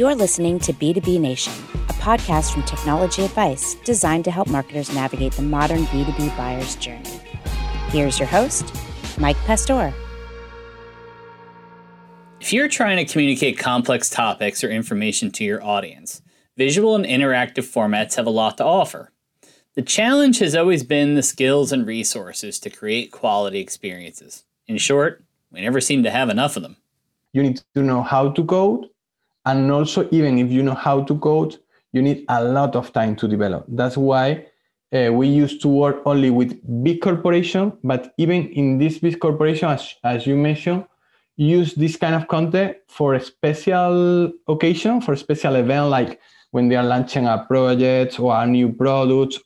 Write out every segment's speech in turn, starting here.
You're listening to B2B Nation, a podcast from Technology Advice designed to help marketers navigate the modern B2B buyer's journey. Here's your host, Mike Pastor. If you're trying to communicate complex topics or information to your audience, visual and interactive formats have a lot to offer. The challenge has always been the skills and resources to create quality experiences. In short, we never seem to have enough of them. You need to know how to code, and also even if you know how to code, you need a lot of time to develop. That's why uh, we used to work only with big corporation, but even in this big corporation, as, as you mentioned, use this kind of content for a special occasion, for a special event, like when they are launching a project or a new product.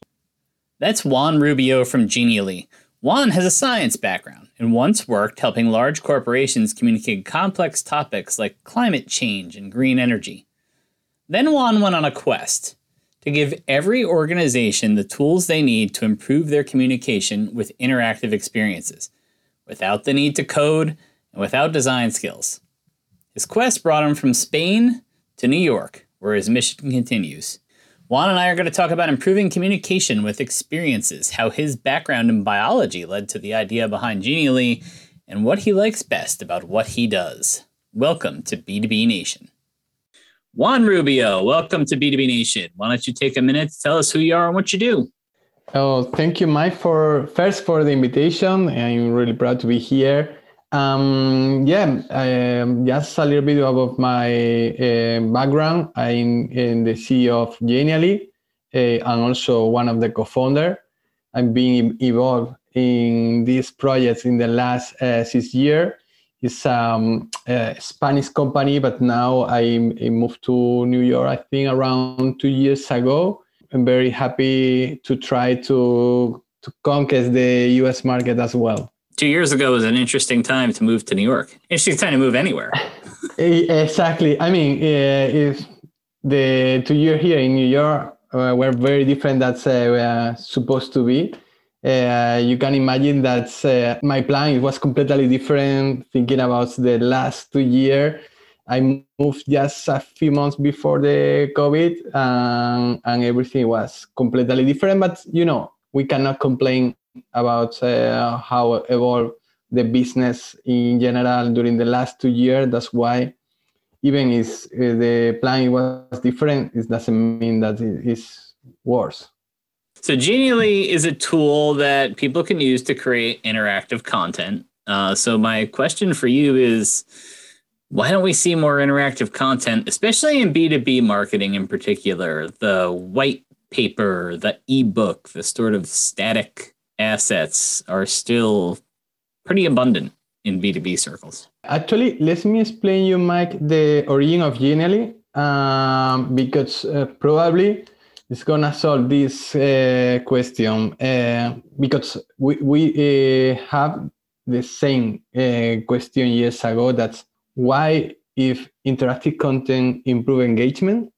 That's Juan Rubio from Genially. Juan has a science background and once worked helping large corporations communicate complex topics like climate change and green energy. Then Juan went on a quest to give every organization the tools they need to improve their communication with interactive experiences, without the need to code and without design skills. His quest brought him from Spain to New York, where his mission continues. Juan and I are going to talk about improving communication with experiences, how his background in biology led to the idea behind Genially, and what he likes best about what he does. Welcome to B2B Nation. Juan Rubio, welcome to B2B Nation. Why don't you take a minute to tell us who you are and what you do? Oh, thank you, Mike, for first for the invitation. I'm really proud to be here. Um, yeah, um, just a little bit about my uh, background. I'm in the CEO of Genially uh, and also one of the co-founder. I've been involved in these projects in the last uh, six years. It's um, a Spanish company, but now I, I moved to New York, I think around two years ago. I'm very happy to try to, to conquer the US market as well two years ago was an interesting time to move to New York. Interesting time to move anywhere. exactly. I mean, uh, if the two years here in New York uh, were very different that's uh, supposed to be. Uh, you can imagine that uh, my plan was completely different. Thinking about the last two years, I moved just a few months before the COVID, um, and everything was completely different. But you know, we cannot complain about uh, how evolved the business in general during the last two years. That's why even if uh, the plan was different, it doesn't mean that it is worse. So Genially is a tool that people can use to create interactive content. Uh, so my question for you is, why don't we see more interactive content, especially in B2B marketing in particular? The white paper, the ebook, the sort of static assets are still pretty abundant in B2B circles. Actually, let me explain you, Mike, the origin of Genially, um, because uh, probably it's gonna solve this uh, question uh, because we, we uh, have the same uh, question years ago. That's why if interactive content improve engagement,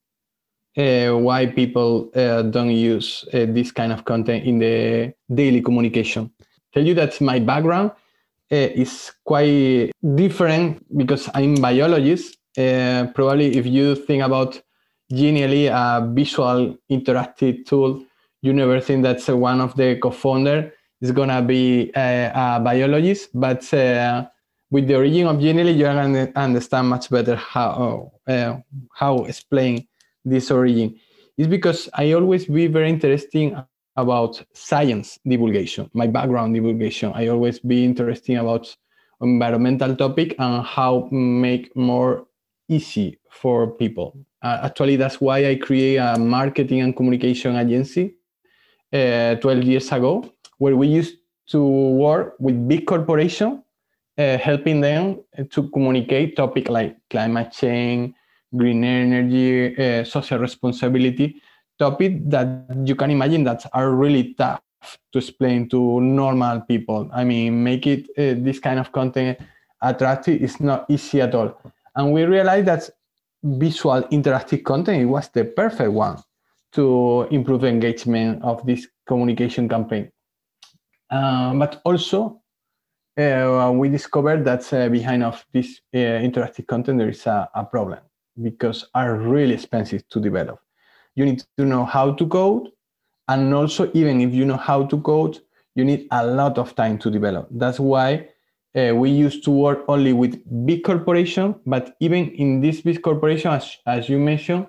uh, why people uh, don't use uh, this kind of content in the daily communication. Tell you that my background uh, is quite different because I'm biologist. Uh, probably if you think about Genially, a visual interactive tool, you never think that's one of the co-founder is gonna be a biologist, but with the origin of Genially, you're gonna understand much better how how explain this origin is because I always be very interesting about science divulgation, my background divulgation. I always be interesting about environmental topic and how make more easy for people. Uh, actually, that's why I create a marketing and communication agency uh, 12 years ago, where we used to work with big corporation, uh, helping them to communicate topic like climate change, green energy, uh, social responsibility topic that you can imagine that are really tough to explain to normal people. I mean, make it uh, this kind of content attractive is not easy at all. And we realized that visual interactive content was the perfect one to improve engagement of this communication campaign. Uh, but also, uh, we discovered that behind of this interactive content there is a, a problem because are really expensive to develop. You need to know how to code, and also even if you know how to code, you need a lot of time to develop. That's why uh, we used to work only with big corporation, but even in this big corporation, as, as you mentioned,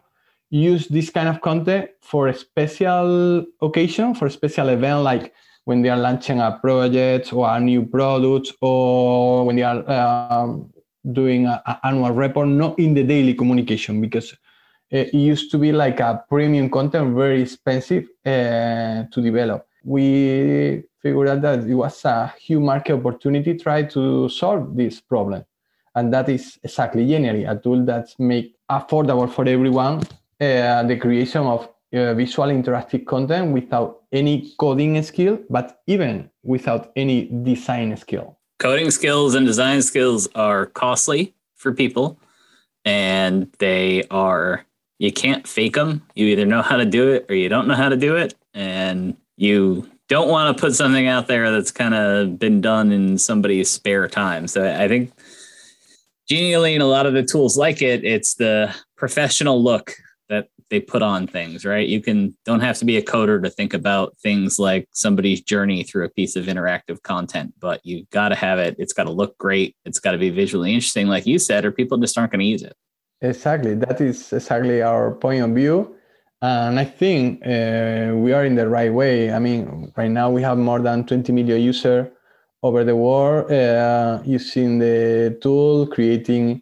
use this kind of content for a special occasion, for a special event, like when they are launching a project or a new product, or when they are um, doing an annual report, not in the daily communication, because it used to be like a premium content, very expensive uh, to develop. We figured out that it was a huge market opportunity try to solve this problem. And that is exactly Genially, a tool that make affordable for everyone uh, the creation of uh, visual interactive content without any coding skill, but even without any design skill. Coding skills and design skills are costly for people, and they are, you can't fake them. You either know how to do it or you don't know how to do it. And you don't want to put something out there that's kind of been done in somebody's spare time. So I think Genially and a lot of the tools like it, it's the professional look they put on things, right? You can don't have to be a coder to think about things like somebody's journey through a piece of interactive content, but you got to have it. It's got to look great. It's got to be visually interesting, like you said, or people just aren't going to use it. Exactly. That is exactly our point of view. And I think uh, we are in the right way. I mean, right now we have more than 20 million users over the world uh, using the tool, creating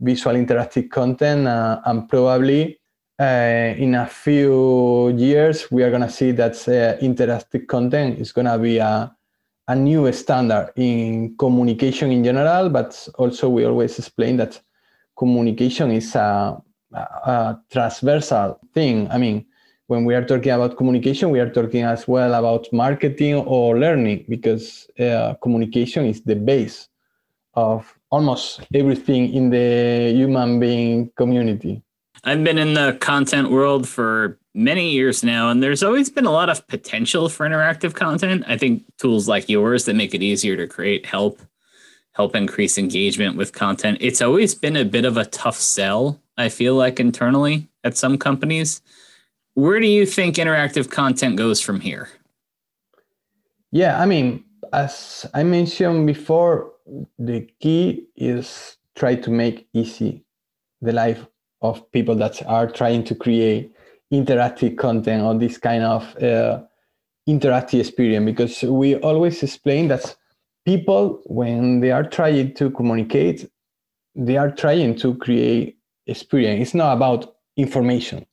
visual interactive content, uh, and probably uh, in a few years we are going to see that uh, interactive content is going to be a, a new standard in communication in general, but also we always explain that communication is a a transversal thing. I mean, when we are talking about communication, we are talking as well about marketing or learning because uh, communication is the base of almost everything in the human being community. I've been in the content world for many years now, and there's always been a lot of potential for interactive content. I think tools like yours that make it easier to create help help increase engagement with content. It's always been a bit of a tough sell I feel like internally at some companies. Where do you think interactive content goes from here? Yeah, I mean, as I mentioned before, the key is try to make easy the life of people that are trying to create interactive content or this kind of uh, interactive experience because we always explain that people when they are trying to communicate they are trying to create experience. It's not about information.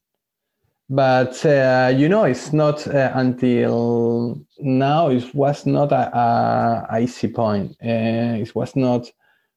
But uh, you know, it's not uh, until now. It was not a, a, point. Uh, it was not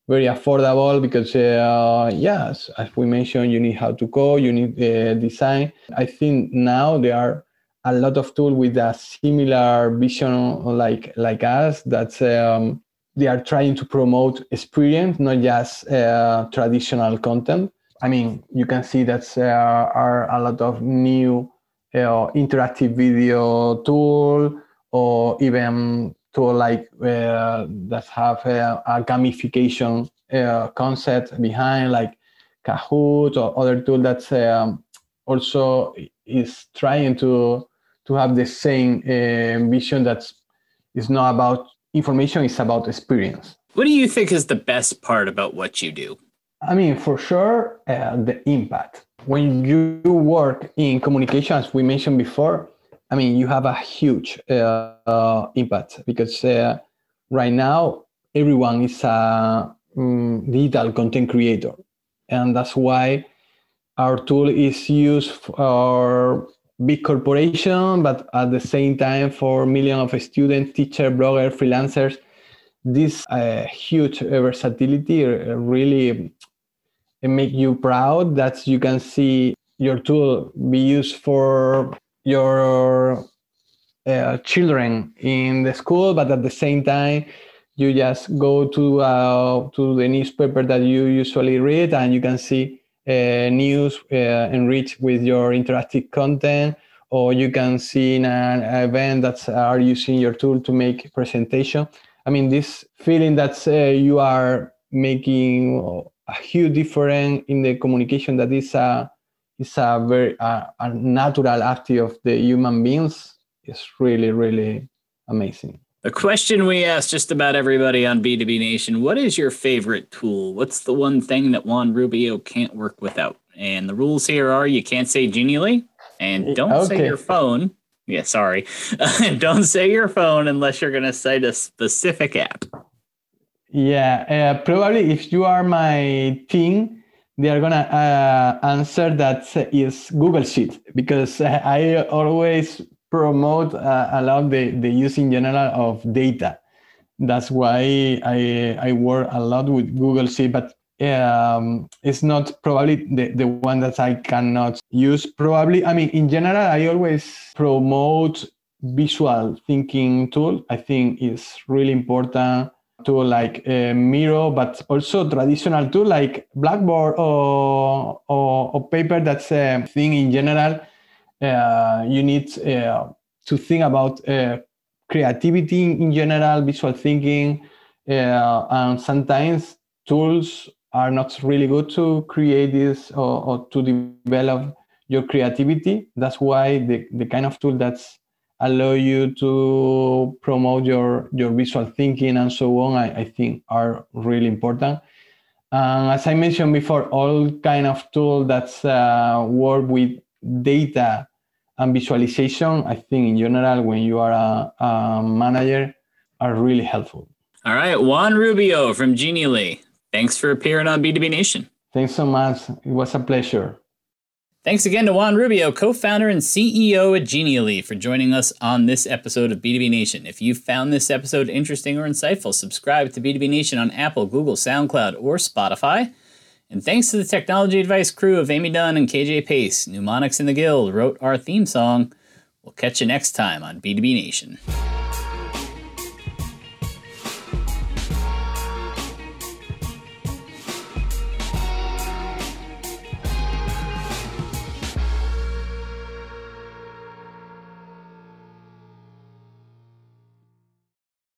very affordable because uh, yes, as we mentioned, you need how to code, you need uh, design. I think now there are a lot of tools with a similar vision like like us that um, they are trying to promote experience, not just uh, traditional content. I mean, you can see that there are a lot of new uh, interactive video tool or even tool like uh, that have a, a gamification uh, concept behind like Kahoot or other tool that um, also is trying to to have the same uh, vision that is is not about information, it's about experience. What do you think is the best part about what you do? I mean, for sure, uh, the impact. When you work in communication, as we mentioned before, I mean, you have a huge uh, uh, impact because uh, right now everyone is a um, digital content creator, and that's why our tool is used for big corporation, but at the same time for millions of students, teachers, bloggers, freelancers. This uh, huge versatility really make you proud that you can see your tool be used for your uh, children in the school, but at the same time, you just go to uh, to the newspaper that you usually read, and you can see uh, news uh, enriched with your interactive content, or you can see in an event that are using your tool to make presentation. I mean, this feeling that uh, you are making a huge difference in the communication that is a is a very uh, a natural act of the human beings is really really amazing. A question we ask just about everybody on B2B Nation What is your favorite tool? What's the one thing that Juan Rubio can't work without? And the rules here are you can't say Genially and don't okay. say your phone. Yeah, sorry. don't say your phone unless you're going to cite a specific app. Yeah, uh, probably if you are my team, they are gonna uh, answer that is Google Sheet because I always promote uh, a lot the, the use in general of data. That's why I, I work a lot with Google Sheet, but um, it's not probably the, the one that I cannot use. Probably, I mean, in general, I always promote visual thinking tool. I think is really important tool like uh, Miro, but also traditional tool like Blackboard or, or, or paper. That's a thing in general uh, you need uh, to think about uh, creativity in general, visual thinking, and sometimes tools are not really good to create this or, or, to develop your creativity. That's why the, the kind of tool that's allow you to promote your, your visual thinking and so on, I, I think are really important. And as I mentioned before, all kind of tools that uh, work with data and visualization, I think in general, when you are a, a manager, are really helpful. All right, Juan Rubio from Genially. Thanks for appearing on B2B Nation. Thanks so much. It was a pleasure. Thanks again to Juan Rubio, co founder and CEO at Genially, for joining us on this episode of B2B Nation. If you found this episode interesting or insightful, subscribe to B2B Nation on Apple, Google, SoundCloud, or Spotify. And thanks to the Technology Advice crew of Amy Dunn and KJ Pace, Mnemonics in the Guild wrote our theme song. We'll catch you next time on B2B Nation.